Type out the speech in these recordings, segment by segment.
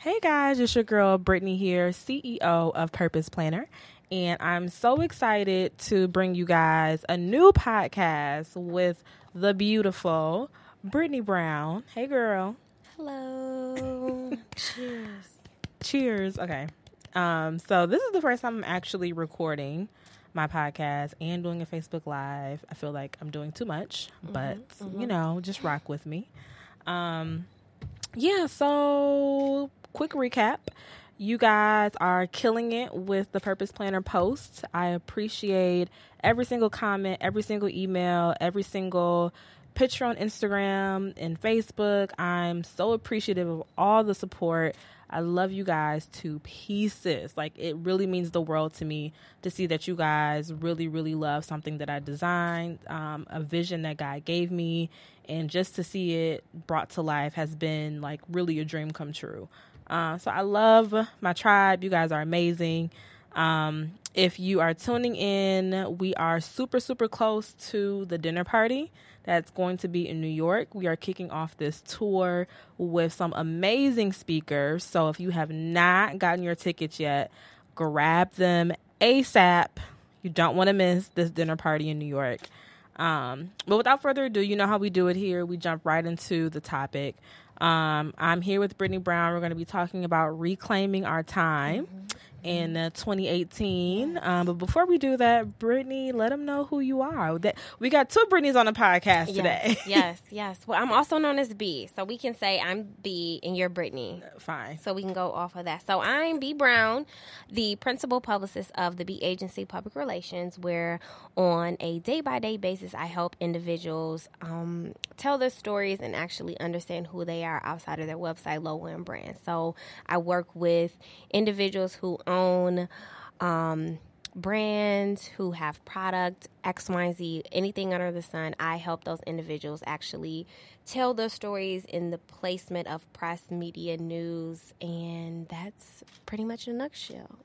Hey guys, it's your girl Brittany here, CEO of Purpose Planner, and I'm so excited to bring you guys a new podcast with the beautiful Brittany Brown. Hey girl. Hello. Cheers. Cheers. Okay. Um, so this is the first time I'm actually recording my podcast and doing a Facebook Live. I feel like I'm doing too much, but you know, just rock with me. Um, yeah, so quick recap. You guys are killing it with the Purpose Planner posts. I appreciate every single comment, every single email, every single picture on Instagram and Facebook. I'm so appreciative of all the support. I love you guys to pieces. Like, it really means the world to me to see that you guys really, really love something that I designed, um, a vision that God gave me, and just to see it brought to life has been like really a dream come true. Uh, so I love my tribe. You guys are amazing. Um, if you are tuning in, we are super, super close to the dinner party that's going to be in New York. We are kicking off this tour with some amazing speakers. So if you have not gotten your tickets yet, grab them ASAP. You don't want to miss this dinner party in New York. Um, but without further ado, you know how we do it here. We jump right into the topic. Um, I'm here with Brittany Brown. We're going to be talking about reclaiming our time in uh, 2018. Um, but before we do that, Brittany, let them know who you are. That we got two Brittany's on the podcast today. Yes, yes, yes. Well, I'm also known as B, so we can say I'm B and you're Brittany. Fine. So we can go off of that. So I'm Bee Brown, the principal publicist of the Bee Agency Public Relations, where on a day by day basis I help individuals um, tell their stories and actually understand who they are outside of their website, logo, and brand. So I work with individuals who own. Um, brands who have product X, Y, Z, anything under the sun, I help those individuals actually tell their stories in the placement of press, media, news, and that's pretty much in a nutshell.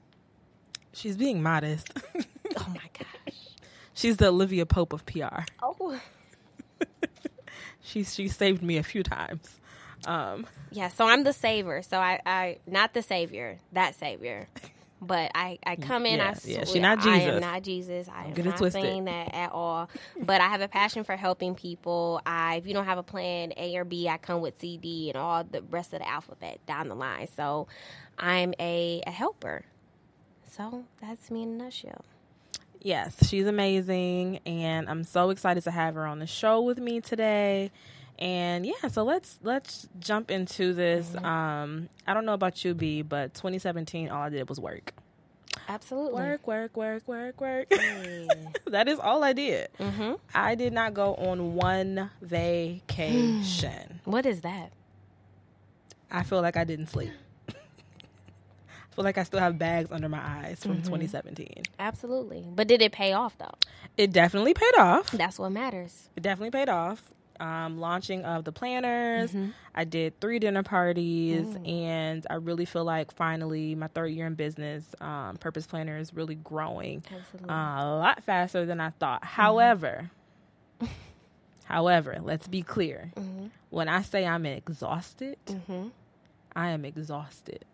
She's being modest. Oh my gosh. She's the Olivia Pope of PR. Oh. She's she saved me a few times. Um, Yeah, so I'm the saver. So I, I not the savior, that savior. But I, I come in, I Yeah, swear, yeah, she not I Jesus. am not Jesus. I am not twisted. saying that at all. But I have a passion for helping people. I, if you don't have a plan A or B, I come with C, D, and all the rest of the alphabet down the line. So I'm a, a helper. So that's me in a nutshell. yes, she's amazing, and I'm so excited to have her on the show with me today. And yeah, so let's let's jump into this. Mm-hmm. Um, I don't know about you, B, but 2017, all I did was work, Absolutely. work, work, work, work, work. Yeah. that is all I did. mm-hmm. I did not go on one vacation. What is that? I feel like I didn't sleep. I feel like I still have bags under my eyes from 2017. Absolutely. But did it pay off though? It definitely paid off. That's what matters. It definitely paid off. Um, launching of the planners, Mm-hmm. I did three dinner parties, Mm. and I really feel like finally my third year in business, um, Purpose Planner is really growing uh, a lot faster than I thought. Mm-hmm. However, however, let's be clear. Mhm. When I say I'm exhausted, hmm I am exhausted.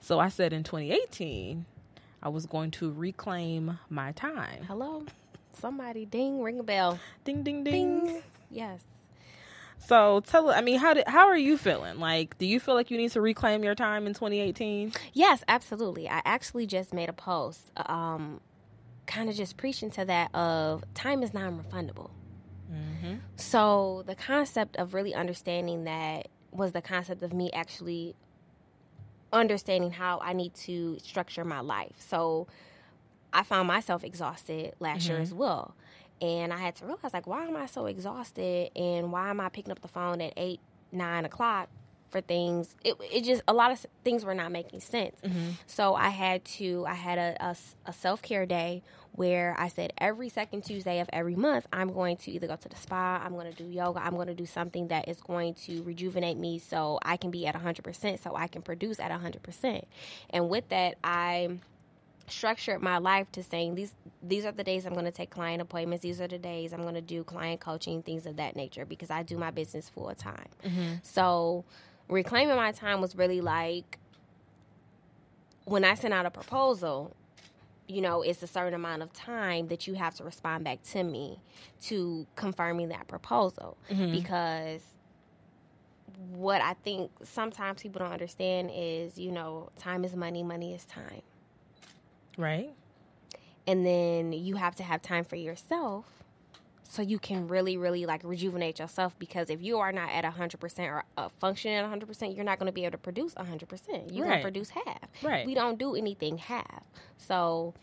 So I said in 2018, I was going to reclaim my time. Hello? Somebody ding, ring a bell. Ding ding ding. Ding. Yes. So tell I mean how did how are you feeling? Like do you feel like you need to reclaim your time in 2018? Yes, absolutely. I actually just made a post um kind of just preaching to that of time is non-refundable. Mm-hmm. So the concept of really understanding that was the concept of me actually understanding how I need to structure my life. So I found myself exhausted last year as well. And I had to realize like why am I so exhausted and why am I picking up the phone at eight, nine o'clock for things? It, it just a lot of things were not making sense. Mm-hmm. So I had to I had a self care day where I said every second Tuesday of every month I'm going to either go to the spa, I'm going to do yoga, I'm going to do something that is going to rejuvenate me so I can be at 100%, so I can produce at 100%. And with that, I structured my life to saying these these are the days I'm going to take client appointments. These are the days I'm going to do client coaching, things of that nature, because I do my business full time. So reclaiming my time was really like when I sent out a proposal, you know, it's a certain amount of time that you have to respond back to me to confirming that proposal Mm-hmm. because what I think sometimes people don't understand is, you know, time is money, money is time. Right. And then you have to have time for yourself so you can really, really like rejuvenate yourself because if you are not at 100% or uh, functioning at 100%, you're not going to be able to produce 100%. You're going to produce half. Right. We don't do anything half. So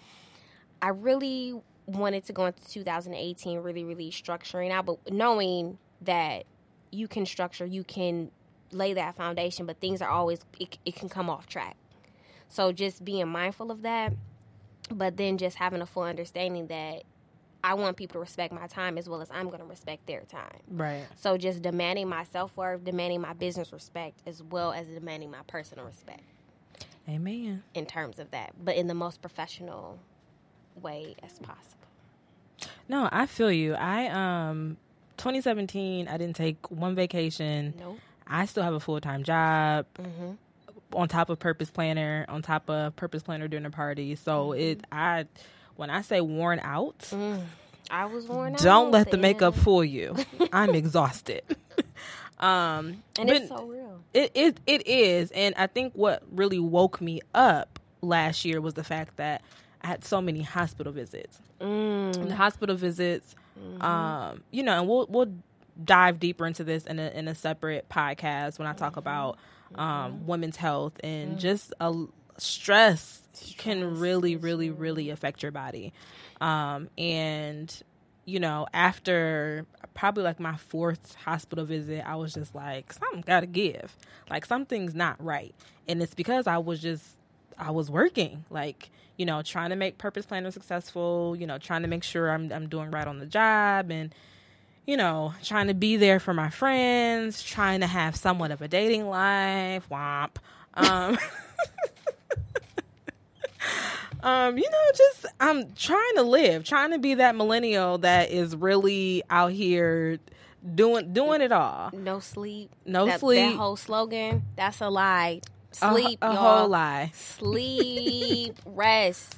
I really wanted to go into 2018 really, really structuring out, but knowing that you can structure, you can lay that foundation, but things are always, it, it can come off track. So just being mindful of that, but then just having a full understanding that I want people to respect my time as well as I'm going to respect their time. Right. So just demanding my self worth, demanding my business respect, as well as demanding my personal respect Amen. in terms of that, but in the most professional way as possible. No, I feel you. I um 2017 I didn't take one vacation. Nope. I still have a full-time job Mm-hmm. On top of purpose planner, on top of purpose planner dinner party. So Mm-hmm. it I when I say worn out, Mm. I was worn out. don't let the makeup fool you. I'm exhausted. um And it's so real. It it it is, and I think what really woke me up last year was the fact that I had so many hospital visits. Mm. The hospital visits, Mm-hmm. um, you know, and we'll we'll dive deeper into this in a in a separate podcast when I talk Mm-hmm. about um, women's health and just a stress, can really really really affect your body. Um, and you know, after probably like my fourth hospital visit, I was just like, something got to give. Like something's not right, and it's because I was just I was working, like you know, trying to make Purpose Planner successful. You know, trying to make sure I'm I'm doing right on the job, and you know, trying to be there for my friends, trying to have somewhat of a dating life. Womp. Um, um, you know, just I'm trying to live, trying to be that millennial that is really out here doing doing it all. No sleep. No that, sleep. That whole slogan, that's a lie. Sleep, a, y'all. whole lie. Sleep, rest,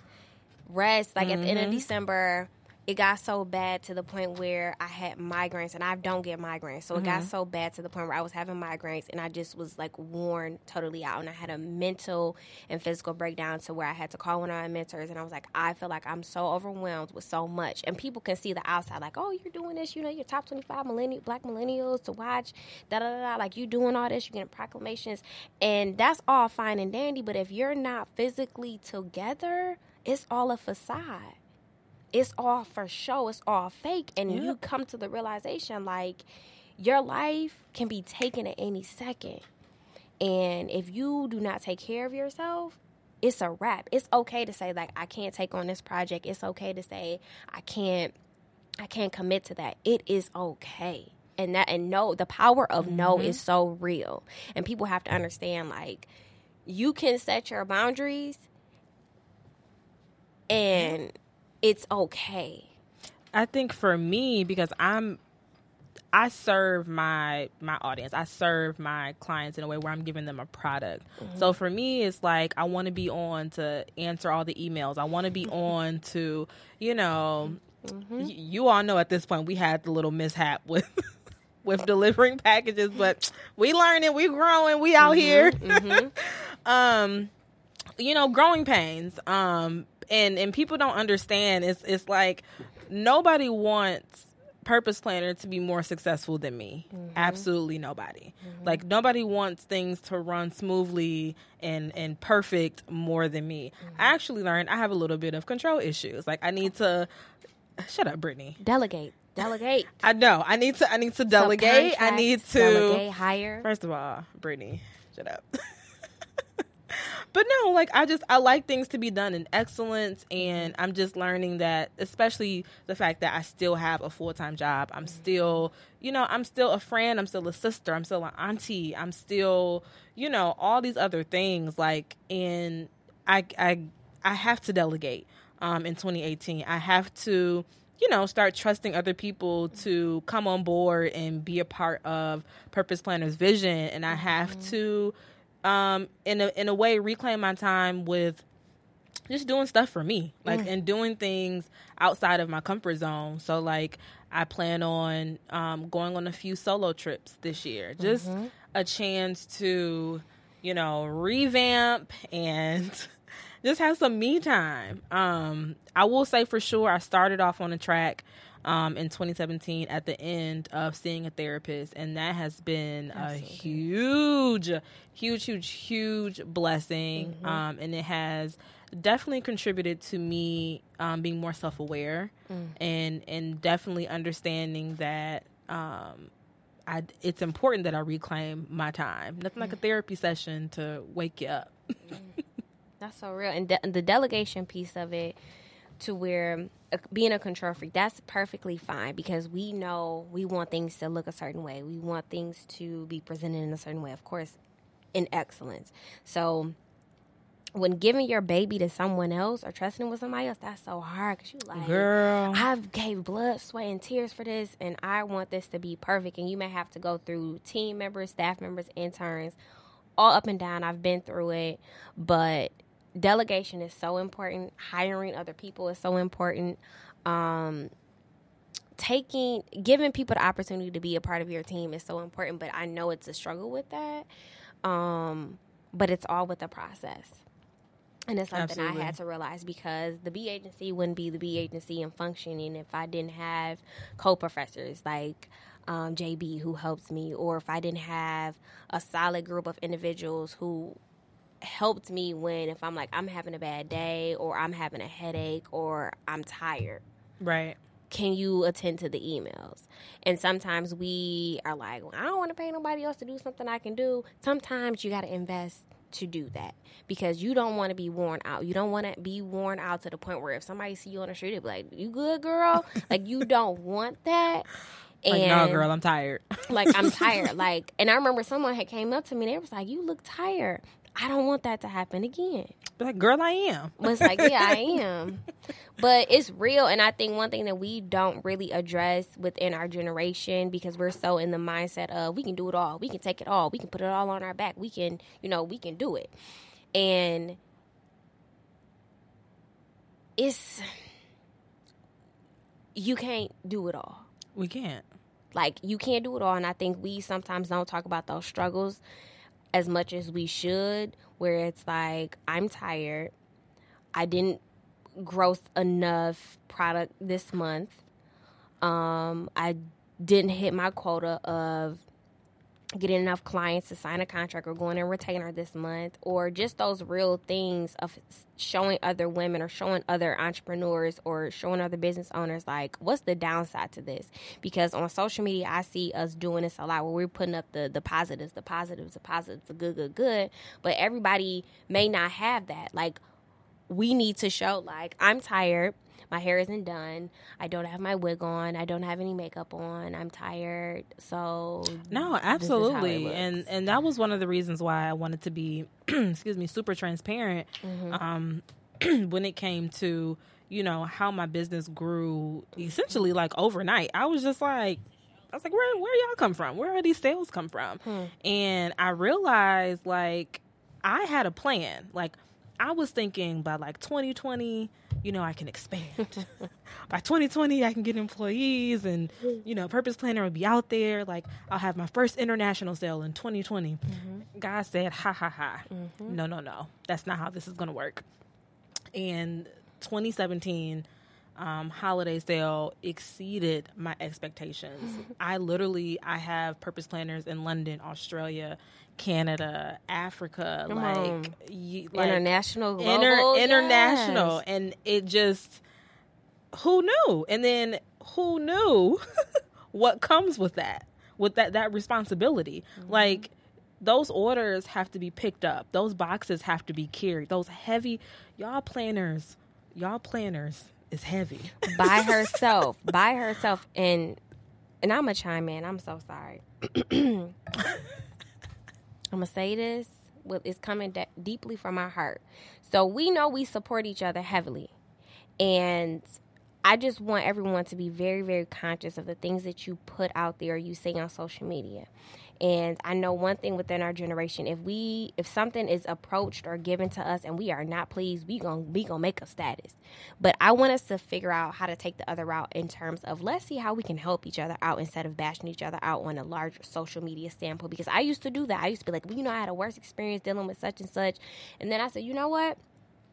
rest. Like at the end of Mhm. December, it got so bad to the point where I had migraines, and I don't get migraines. So it got mm-hmm. so bad to the point where I was having migraines, and I just was like worn totally out, and I had a mental and physical breakdown to where I had to call one of my mentors, and I was like, I feel like I'm so overwhelmed with so much, and people can see the outside, like, oh, you're doing this, you know, you're top 25 millennial black millennials to watch, da da da, da. like you doing all this, you're getting proclamations, and that's all fine and dandy, but if you're not physically together, it's all a facade it's all for show, it's all fake. And you come to the realization like your life can be taken at any second. And if you do not take care of yourself, it's a wrap. It's okay to say like I can't take on this project. It's okay to say I can't I can't commit to that. It is okay. And that and no, the power of no mm-hmm. is so real. And people have to understand like you can set your boundaries and it's okay. I think for me because I'm I serve my my audience. I serve my clients in a way where I'm giving them a product. So for me it's like I want to be on to answer all the emails. I want to be on to, you know, y- you all know at this point we had the little mishap with with delivering packages, but we learning, we growing, we out here. um you know growing pains um and and people don't understand. It's it's like nobody wants purpose planner to be more successful than me. Mm-hmm. Absolutely nobody. Mm-hmm. Like nobody wants things to run smoothly and and perfect more than me. Mm-hmm. I actually learned i have a little bit of control issues. Like i need to shut up brittany. Delegate. Delegate. i know. I need to i need to delegate. I need to delegate, hire. First of all, Brittany, shut up. but no, like I just I like things to be done in excellence, and I'm just learning that, especially the fact that I still have a full time job. I'm still, you know, I'm still a friend. I'm still a sister. I'm still an auntie. I'm still, you know, all these other things. Like, and I I I have to delegate. Um, in 2018, I have to you know, start trusting other people to come on board and be a part of Purpose Planner's vision. And I have to, um, in a in a way, reclaim my time with just doing stuff for me, like and doing things outside of my comfort zone. So like I plan on um, going on a few solo trips this year, just a chance to, you know, revamp and just have some me time. Um, I will say for sure, I started off on a track um, in 2017 at the end of seeing a therapist, and that has been a huge, huge, huge, huge blessing. Um, and it has definitely contributed to me um, being more self aware and and definitely understanding that. Um, I, it's important that I reclaim my time. Nothing like a therapy session to wake you up. That's so real. And de- the delegation piece of it to where uh, being a control freak, that's perfectly fine because we know we want things to look a certain way. We want things to be presented in a certain way, of course, in excellence. So when giving your baby to someone else or trusting with somebody else, that's so hard because you like, Girl. I've gave blood, sweat, and tears for this, and I want this to be perfect. And you may have to go through team members, staff members, interns, all up and down. I've been through it, but delegation is so important. Hiring other people is so important. Um, taking, giving people the opportunity to be a part of your team is so important. But I know it's a struggle with that. Um, but it's all with the process. And it's something Absolutely. I had to realize because the Bee agency wouldn't be the Bee agency and functioning if I didn't have co professors like um, JB who helps me, or if I didn't have a solid group of individuals who helped me when, if I'm like, I'm having a bad day, or I'm having a headache, or I'm tired Right. can you attend to the emails? And sometimes we are like, well, I don't want to pay nobody else to do something I can do. Sometimes you got to invest to do that because you don't want to be worn out. You don't want to be worn out to the point where if somebody see you on the street, they be like, "You good, girl?" like you don't want that. Like, no, girl, I'm tired. like I'm tired. Like, and I remember someone had came up to me and they was like, "You look tired." I don't want that to happen again. But like, girl, I am. But it's like, yeah, I am. But it's real. And I think one thing that we don't really address within our generation because we're so in the mindset of we can do it all. We can take it all. We can put it all on our back. We can, you know, we can do it. And it's, you can't do it all We can't. like you can't do it all and i think we sometimes don't talk about those struggles as much as we should where it's like i'm tired. I didn't gross enough product this month. Um i didn't hit my quota of getting enough clients to sign a contract or going in retainer this month or just those real things of showing other women or showing other entrepreneurs or showing other business owners like what's the downside to this? Because on social media i see us doing this a lot where we're putting up the the positives the positives the positives the good good good. But everybody may not have that. Like we need to show like I'm tired. My hair isn't done. I don't have my wig on. I don't have any makeup on. I'm tired. So No, this is how it absolutely. And and that was one of the reasons why I wanted to be excuse me, super transparent Mm-hmm. um when it came to, you know, how my business grew essentially like overnight. I was just like I was like, where where y'all come from? Where are these sales come from? Hmm. And I realized like I had a plan. Like I was thinking by like 2020, you know, I can expand. by 2020, I can get employees and, you know, Purpose Planner will be out there. Like, I'll have my first international sale in 2020. Mm-hmm. God said, ha ha ha. Mm-hmm. No, no, no. That's not how this is going to work. And 2017, um, holiday sale exceeded my expectations. Mm-hmm. I literally, I have Purpose Planners in London, Australia, Canada, Africa, like, on. y- like international, global, inter- yes. international and it just who knew and then who knew what comes with that with that that responsibility Mm-hmm. like those orders have to be picked up those boxes have to be carried those heavy y'all planners y'all planners is heavy by herself, by herself, and and I'm gonna chime in. I'm so sorry. I'm gonna say this. With it's coming de- deeply from my heart. So we know we support each other heavily, and I just want everyone to be very, very conscious of the things that you put out there, you say on social media. And I know one thing within our generation, if we if something is approached or given to us and we are not pleased, we going we to make a status. But I want us to figure out how to take the other route in terms of let's see how we can help each other out instead of bashing each other out on a larger social media standpoint because I used to do that. I used to be like, well, you know, I had a worse experience dealing with such and such. And then I said, you know what?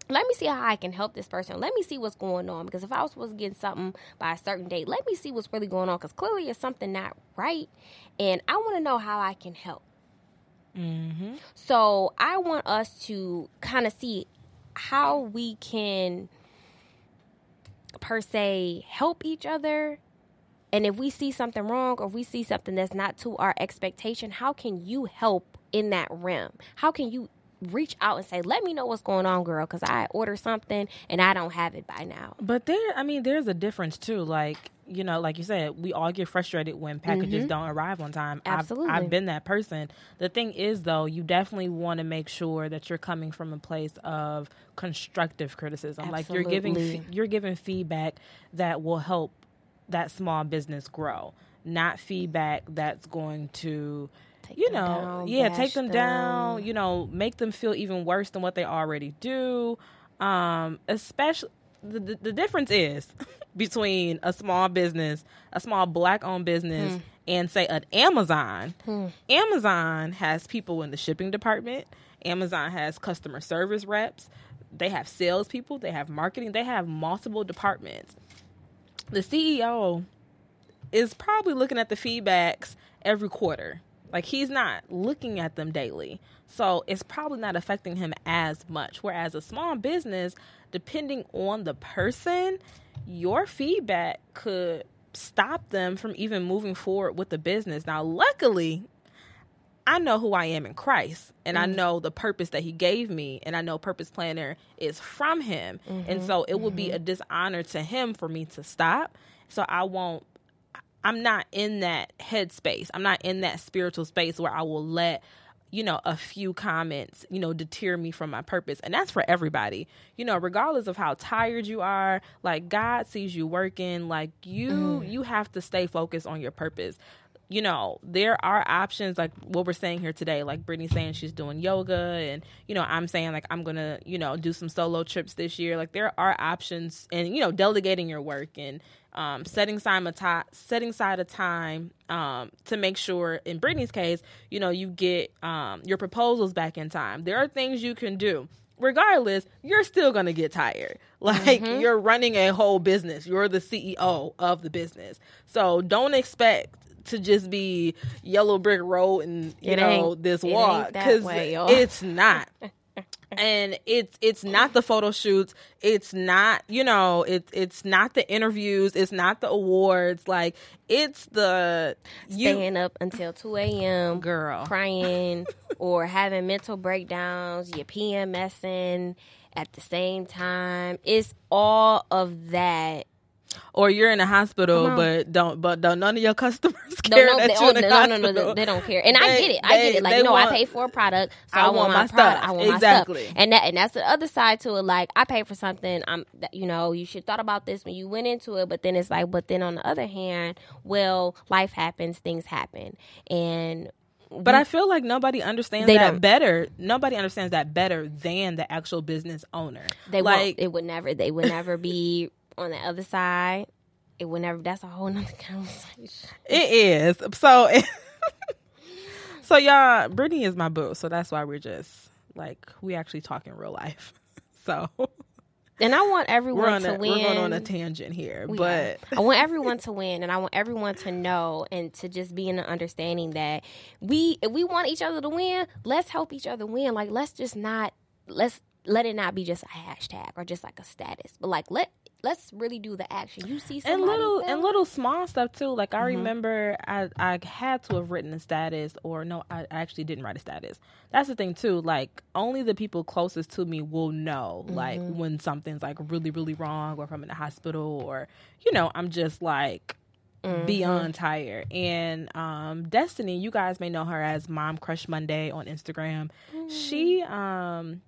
Let me see how I can help this person. Let me see what's going on. Because if I was supposed to get something by a certain date, let me see what's really going on. Because clearly it's something not right. And I want to know how I can help. Mm-hmm. So I want us to kind of see how we can, per se, help each other. And if we see something wrong or we see something that's not to our expectation, how can you help in that realm? How can you reach out and say, "Let me know what's going on, girl," because I ordered something and I don't have it by now. But there, I mean, there's a difference too. Like you know, like you said, we all get frustrated when packages mm-hmm. don't arrive on time. Absolutely, I've, I've been that person. The thing is, though, you definitely want to make sure that you're coming from a place of constructive criticism. Absolutely. Like you're giving, you're giving feedback that will help that small business grow, not feedback that's going to Take you know, down, yeah, take them, them. down, you know, make them feel even worse than what they already do. Um, especially the, the, the difference is between a small business, a small black owned business, Hmm. and say an Amazon. Amazon has people in the shipping department. Amazon has customer service reps. They have salespeople. They have marketing. They have multiple departments. The CEO is probably looking at the feedbacks every quarter. Like he's not looking at them daily. So it's probably not affecting him as much. Whereas a small business, depending on the person, your feedback could stop them from even moving forward with the business. Now, luckily, I know who I am in Christ and I mm-hmm. know the purpose that he gave me and I know purpose planner is from him. And mm-hmm. so it would be mm-hmm. a dishonor to him for me to stop. So I won't I'm not in that headspace. I'm not in that spiritual space where I will let you know a few comments you know deter me from my purpose. And that's for everybody. You know regardless of how tired you are like god sees you working. Like you mm-hmm. you have to stay focused on your purpose. You know, there are options like what we're saying here today, like Brittany saying she's doing yoga, and you know, I'm saying like I'm gonna, you know, do some solo trips this year. Like there are options, and you know, delegating your work and um, setting aside a time, setting aside a time um, to make sure. In Brittany's case, you know, you get um, your proposals back in time. There are things you can do. Regardless, you're still gonna get tired. Like you're running a whole business. You're the CEO of the business. So don't expect to just be yellow brick road and you It know this walk because it's not and it's it's not the photo shoots it's not you know it's it's not the interviews it's not the awards like it's the you Staying up until 2 a.m. girl crying or having mental breakdowns, you're PMSing at the same time. It's all of that. Or you're in a hospital but don't but don't none of your customers care no, that they, you're in a no, no, no, no, they don't care. And I get it. I get it. Like, they you know, want- I pay for a product, so I I, want want my product. stuff. I want Exactly. my stuff. And that, and that's the other side to it. Like, I pay for something. I'm, you know, you should thought about this when you went into it. But then it's like, but then on the other hand, well, life happens, things happen, and But I feel like nobody understands They that don't. better. Nobody understands that better than the actual business owner. They like won't. It would never. They would never be on the other side. It would never. That's a whole nother conversation. it is. So so y'all, Brittany is my boo, so that's why we're just like we actually talk in real life. So And I want everyone on to a, win. we're going on a tangent here, We but are. I want everyone to win, and I want everyone to know and to just be in the understanding that we, if we want each other to win, let's help each other win. Like, let's just not let's let it not be just a hashtag or just like a status, but like let let's really do the action. You see somebody and little and little small stuff too. Like I Mm-hmm. remember, I I had to have written a status, or no, I actually didn't write a status. That's the thing too. Like only the people closest to me will know, like Mm-hmm. when something's like really really wrong, or if I'm in the hospital, or you know, I'm just like Mm-hmm. beyond tired. And um, Destiny, you guys may know her as Mom Crush Monday on Instagram. She um,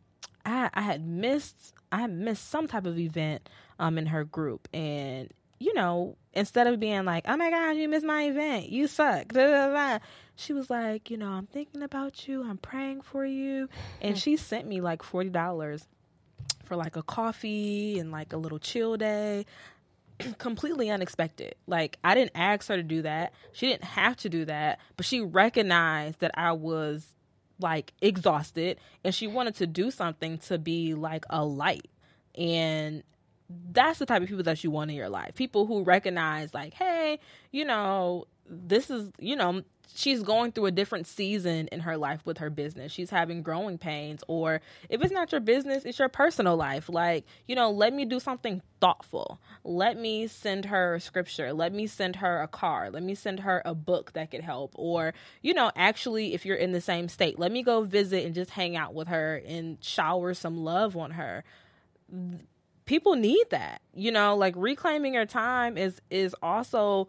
I I had missed I had missed some type of event um in her group and you know, instead of being like, "Oh my God, you missed my event, you suck," da, da, da, she was like, "You know, I'm thinking about you, I'm praying for you," and she sent me like forty dollars for like a coffee and like a little chill day. completely unexpected. Like I didn't ask her to do that. She didn't have to do that, but she recognized that I was like exhausted and she wanted to do something to be like a light. And that's the type of people that you want in your life. People who recognize like, hey, you know, this is, you know, she's going through a different season in her life with her business. She's having growing pains, or if it's not your business, it's your personal life. Like, you know, let me do something thoughtful. Let me send her a scripture. Let me send her a card. Let me send her a book that could help. Or, you know, actually, if you're in the same state, let me go visit and just hang out with her and shower some love on her people need that you know like reclaiming your time is is also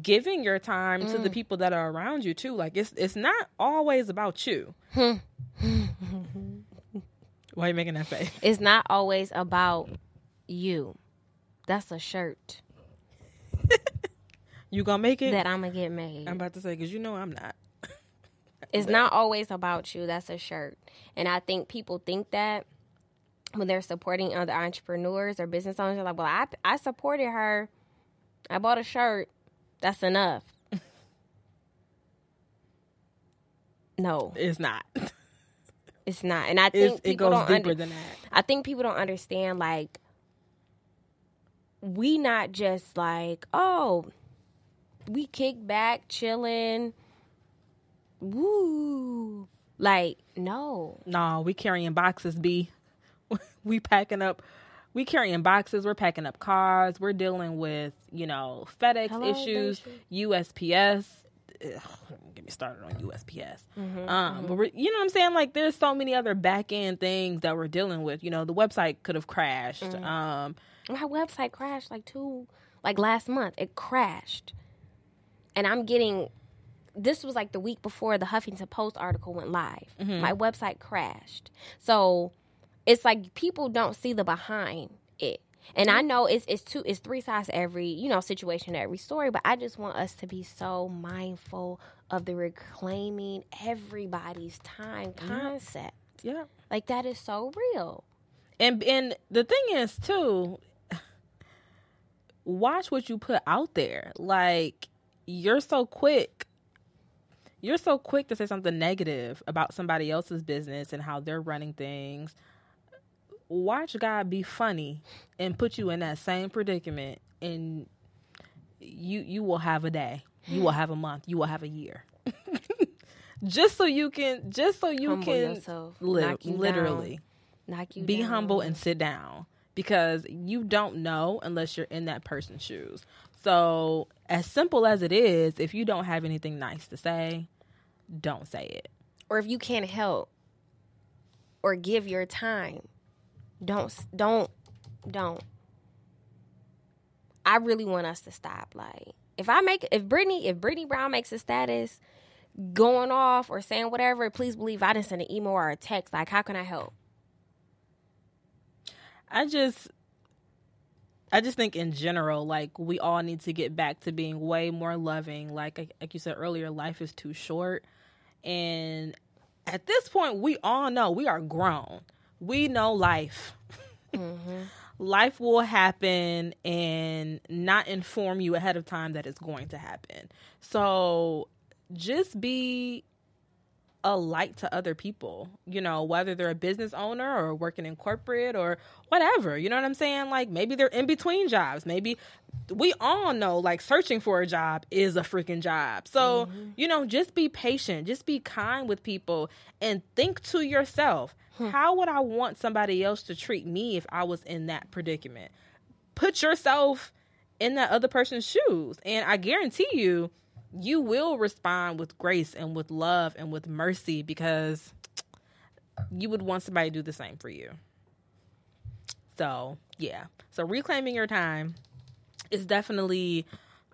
giving your time mm. to the mm. people that are around you too. Like it's it's not always about you. Why are you making that face? It's not always about you. That's a shirt. you gonna make it? That I'm gonna get made. I'm about to say because you know I'm not. it's but. not always about you. That's a shirt, and I think people think that when they're supporting other entrepreneurs or business owners, they're like, "Well, I I supported her. I bought a shirt. That's enough. no, it's not. It's not, and I think it's, it goes don't deeper under, than that. I think people don't understand. Like, we not just like, oh, we kick back, chilling, woo. Like, no, no, we carrying boxes. B, we packing up we carrying boxes, we're packing up cars, we're dealing with, you know, FedEx Hello, issues, USPS. Ugh, get me started on USPS. Mm-hmm, um, mm-hmm. but we're, you know what I'm saying? Like, there's so many other back end things that we're dealing with. You know, the website could have crashed. Mm-hmm. Um, my website crashed like two, like last month. It crashed, and I'm getting. This was like the week before the Huffington Post article went live. Mm-hmm. My website crashed, so it's like people don't see the behind it. And I mm-hmm. know it's it's two it's three sides every, you know, situation, every story, but I just want us to be so mindful of the reclaiming everybody's time concept. Yeah. Like that is so real. And and the thing is too watch what you put out there. Like you're so quick you're so quick to say something negative about somebody else's business and how they're running things watch God be funny and put you in that same predicament and you you will have a day. You will have a month. You will have a year. just so you can just so you humble can yourself. live you literally. Knock you be down. humble and sit down because you don't know unless you're in that person's shoes. So, as simple as it is, if you don't have anything nice to say, don't say it. Or if you can't help or give your time, don't don't don't. I really want us to stop. Like if I make if Brittany if Brittany Brown makes a status going off or saying whatever, please believe I didn't send an email or a text. Like how can I help? I just I just think in general, like we all need to get back to being way more loving. Like like you said earlier, life is too short, and at this point, we all know we are grown we know life. Mm-hmm. life will happen and not inform you ahead of time that it's going to happen. So just be a light to other people, you know, whether they're a business owner or working in corporate or whatever. You know what I'm saying? Like maybe they're in between jobs. Maybe we all know like searching for a job is a freaking job. So, mm-hmm. you know, just be patient, just be kind with people and think to yourself. How would I want somebody else to treat me if I was in that predicament? Put yourself in that other person's shoes. And I guarantee you, you will respond with grace and with love and with mercy because you would want somebody to do the same for you. So, yeah. So reclaiming your time is definitely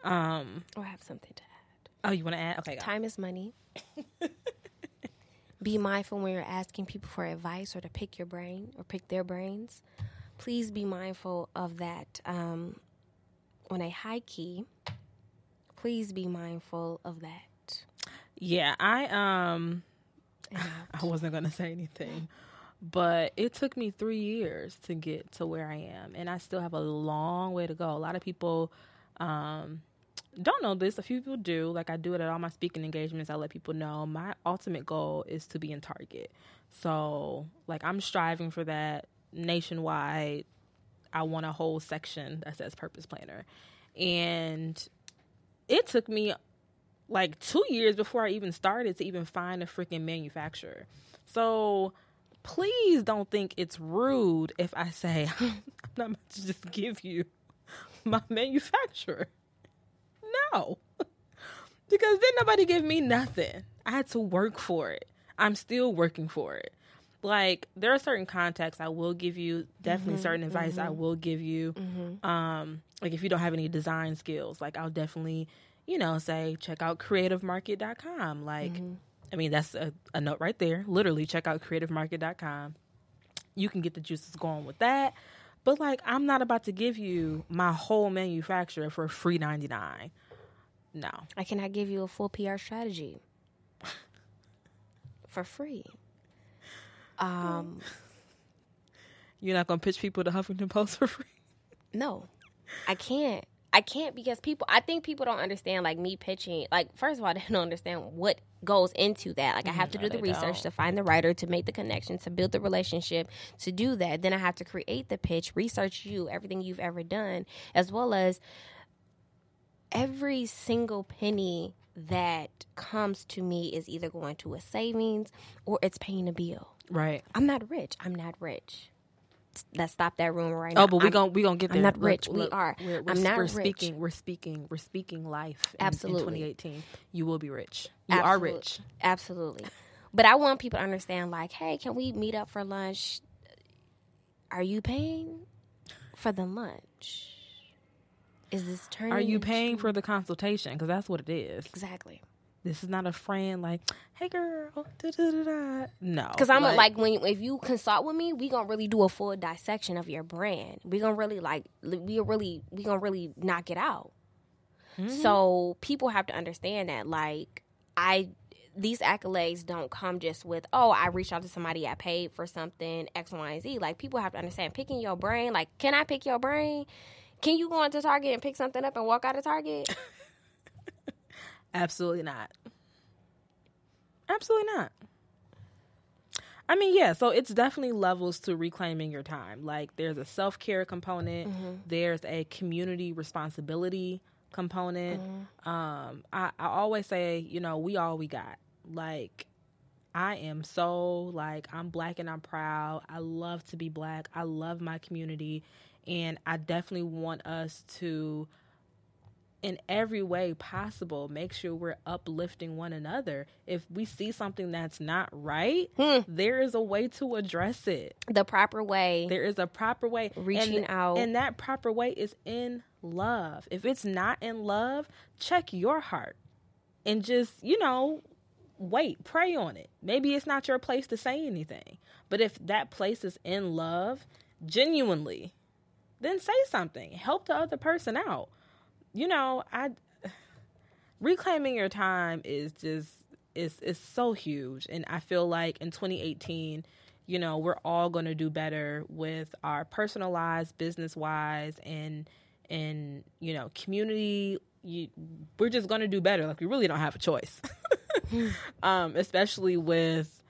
um oh, I have something to add. Oh, you want to add? Okay. Time is money. Be mindful when you're asking people for advice or to pick your brain or pick their brains. Please be mindful of that. Um, on a high key. Please be mindful of that. Yeah, I um I wasn't going to say anything. But it took me 3 years to get to where I am and I still have a long way to go. A lot of people um don't know this. A few people do. Like I do it at all my speaking engagements. I let people know my ultimate goal is to be in Target. So, like I'm striving for that nationwide. I want a whole section that says purpose planner. And it took me like 2 years before I even started to even find a freaking manufacturer. So, please don't think it's rude if I say I'm not about to just give you my manufacturer. No. because then nobody give me nothing. I had to work for it. I'm still working for it. Like there are certain contexts I will give you, definitely mm-hmm, certain advice mm-hmm. I will give you. Mm-hmm. Um, like if you don't have any design skills, like I'll definitely, you know, say check out creativemarket.com. Like mm-hmm. I mean, that's a, a note right there. Literally check out creativemarket.com. You can get the juices going with that. But like I'm not about to give you my whole manufacturer for free 99. No. I cannot give you a full PR strategy for free. Um, You're not gonna pitch people to Huffington Post for free? No, I can't. I can't because people. I think people don't understand. Like me pitching. Like first of all, they don't understand what goes into that. Like I have to do the research don't. to find the writer, to make the connection, to build the relationship, to do that. Then I have to create the pitch, research you, everything you've ever done, as well as every single penny that comes to me is either going to a savings or it's paying a bill. Right. I'm not rich. I'm not rich. Let's stop that rumor right oh, now. Oh, but we're gonna we gonna get there. I'm not rich. Look, we are. We're, we're, I'm not we're rich. speaking. We're speaking. We're speaking life. In, Absolutely. In 2018, you will be rich. You Absolutely. are rich. Absolutely. But I want people to understand. Like, hey, can we meet up for lunch? Are you paying for the lunch? Is this turning? Are you paying for the consultation? Because that's what it is. Exactly. This is not a friend like, hey girl, da, da, da, no. Because I'm like, like when if you consult with me, we gonna really do a full dissection of your brand. We gonna really like we really we gonna really knock it out. Mm-hmm. So people have to understand that like I these accolades don't come just with oh I reached out to somebody I paid for something X Y and Z. Like people have to understand picking your brain. Like can I pick your brain? Can you go into Target and pick something up and walk out of Target? Absolutely not. Absolutely not. I mean, yeah, so it's definitely levels to reclaiming your time. Like there's a self-care component, mm-hmm. there's a community responsibility component. Mm-hmm. Um I, I always say, you know, we all we got. Like I am so like I'm black and I'm proud. I love to be black. I love my community and I definitely want us to, in every way possible, make sure we're uplifting one another. If we see something that's not right, hmm. there is a way to address it. The proper way. There is a proper way. Reaching and, out. And that proper way is in love. If it's not in love, check your heart and just, you know, wait, pray on it. Maybe it's not your place to say anything. But if that place is in love, genuinely, then say something. Help the other person out. You know, I reclaiming your time is just is is so huge and I feel like in 2018 you know we're all going to do better with our personal lives business wise and and you know community you, we're just going to do better like we really don't have a choice um, especially with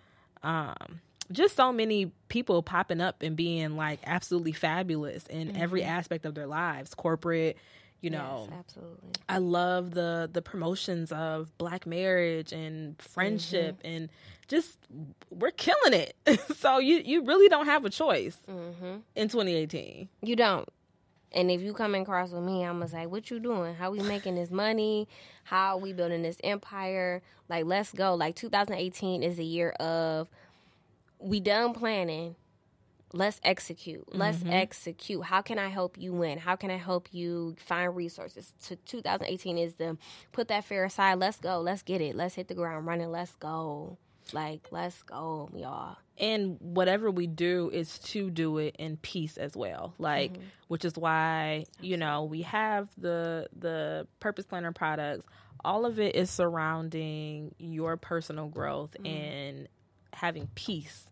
um, just so many people popping up and being like absolutely fabulous in mm-hmm. every aspect of their lives corporate you know yes, absolutely i love the the promotions of black marriage and friendship mm-hmm. and just we're killing it so you you really don't have a choice mm-hmm. in 2018 you don't and if you come across with me, I'm gonna say, "What you doing? How we making this money? How we building this empire? Like, let's go! Like, 2018 is a year of we done planning. Let's execute. Let's mm-hmm. execute. How can I help you win? How can I help you find resources? To 2018 is the put that fear aside. Let's go. Let's get it. Let's hit the ground running. Let's go. Like, let's go, y'all. and whatever we do is to do it in peace as well like Mm-hmm. which is why you know we have the the purpose planner products all of it is surrounding your personal growth Mm-hmm. and having peace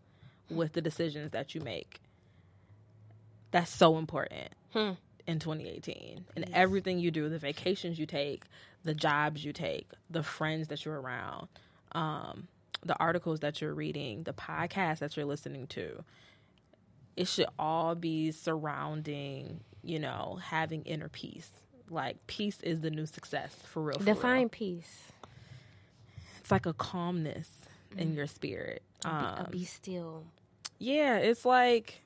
with the decisions that you make that's so important Hmm. in 2018 and everything you do the vacations you take the jobs you take the friends that you're around um, the articles that you're reading the podcasts that you're listening to it should all be surrounding you know having inner peace like peace is the new success for real for real. Define peace. it's like a calmness in your spirit um, be still. yeah, it's like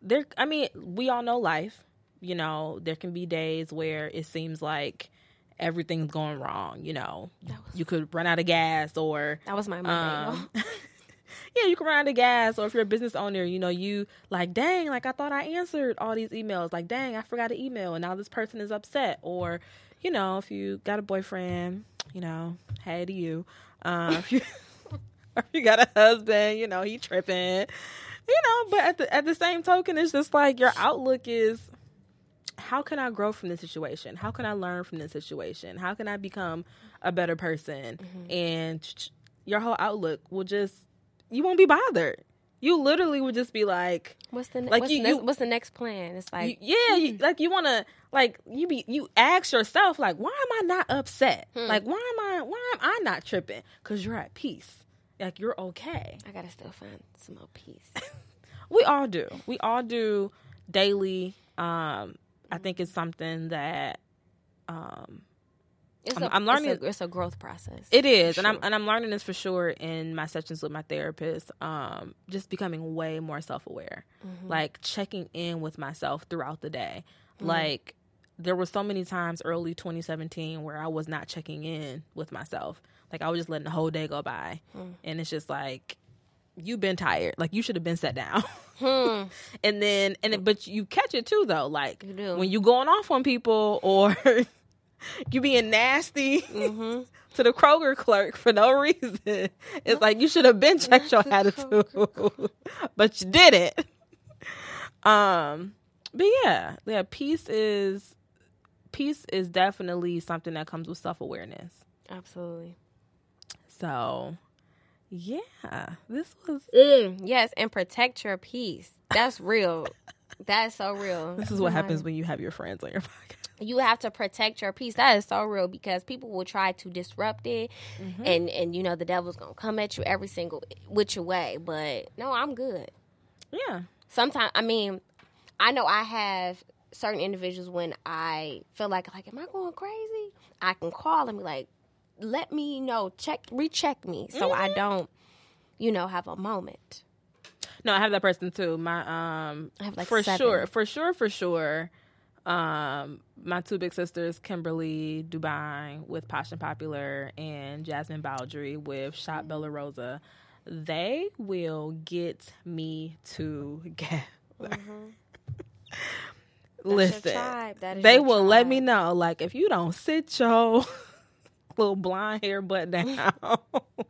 there I mean, we all know life. You know, there can be days where it seems like everything's going wrong, you know. Was- You could run out of gas or That was my um, yeah, you can run out of gas or if you're a business owner, you know, you like, dang, like I thought I answered all these emails. Like, dang, I forgot to email and now this person is upset. Or, you know, if you got a boyfriend, you know, hey to you. Um, you or you got a husband, you know, he tripping. You know, but at the at the same token, it's just like your outlook is how can I grow from this situation? How can I learn from this situation? How can I become a better person? Mm-hmm. And your whole outlook will just you won't be bothered. You literally would just be like, what's the ne- like what's, you- the next, you- what's the next plan? It's like you- yeah, you, hmm. like you want to like you be you ask yourself like, why am I not upset? Hmm. Like why am I why am I not tripping? Because you're at peace. Like you're okay. I gotta still find some more peace. We all do. We all do daily. Um, I think it's something that um, It's I'm- a, I'm learning- It's a, it's a growth process. it is, and I'm and I'm learning this for sure in my sessions with my therapist. Um, just becoming way more self aware, Mm-hmm. like checking in with myself throughout the day. Like there were so many times early 2017 where I was not checking in with myself. Like I was just letting the whole day go by, Mm. and it's just like you've been tired. Like you should have been set down. Hmm. and then and it, but you catch it too though like You when you going off on people or you being nasty Mm-hmm. to the Kroger clerk for no reason it's like you should have been checked your attitude but you did it. um but yeah yeah peace is peace is definitely something that comes with self-awareness Absolutely. So yeah this was Mm, yes, and protect your peace. That's real. That's so real. this is what happens when you have your friends on your podcast you have to protect your peace. That is so real because people will try to disrupt it, Mm-hmm. and and you know the devil's gonna come at you every single which way. But no, I'm good. yeah Sometimes I mean, I know I have certain individuals when I feel like like am I going crazy? I can call and be like, let me know, check recheck me so I Mm-hmm. don't, you know, have a moment. No, I have that person too. My um I have like for seven. sure, for sure, for sure. Um my two big sisters, Kimberly Dubine with Passion Popular and Jasmine Baldry with Shop Bella Rosa, they will get me together. your Listen, tribe. That is they will let me know. Like if you don't sit your little blonde hair butt down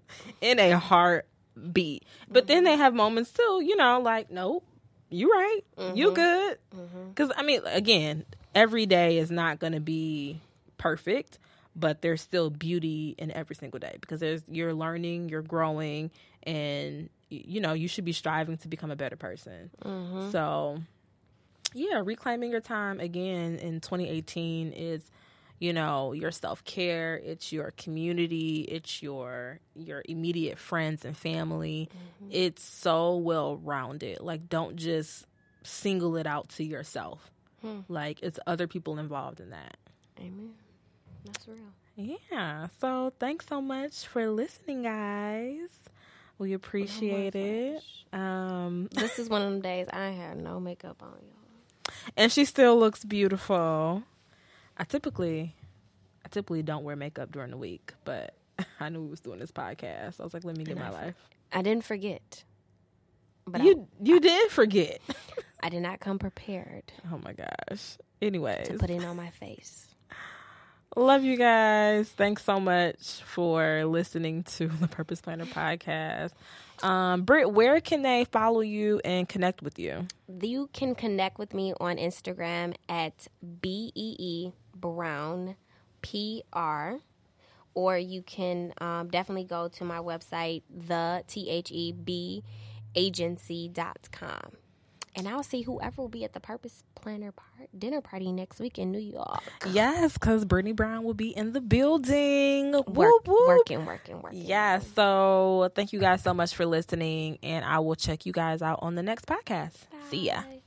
in a heartbeat, but then they mm-hmm. have moments too. You know, like nope, you right, you mm-hmm. good. Mm-hmm. Because I mean, again, every day is not going to be perfect, but there's still beauty in every single day because there's you're learning, you're growing, and you know you should be striving to become a better person. So yeah, reclaiming your time again in 2018 is you know your self-care it's your community it's your your immediate friends and family. It's so well rounded like don't just single it out to yourself. Like it's other people involved in that. Amen. That's real. yeah. So thanks so much for listening guys. We appreciate it. Um This is one of them days I had no makeup on, y'all. and she still looks beautiful. I typically, I typically don't wear makeup during the week, but I knew we was doing this podcast. I was like, let me get my life. I didn't forget, but you you did forget. I, I did not come prepared oh my gosh. Anyways, to put it on my face. love you guys. Thanks so much for listening to the Purpose Planner podcast. Um, Britt, where can they follow you and connect with you? You can connect with me on Instagram at B E E Brown P R, or you can um, definitely go to my website, the T H E B agency.com. And I'll see whoever will be at the Purpose Planner part, dinner party next week in New York. Yes, because Brittany Brown will be in the building. Work, whoop, whoop. Working, working, working. Yes. So thank you guys so much for listening, and I will check you guys out on the next podcast. See ya. Bye.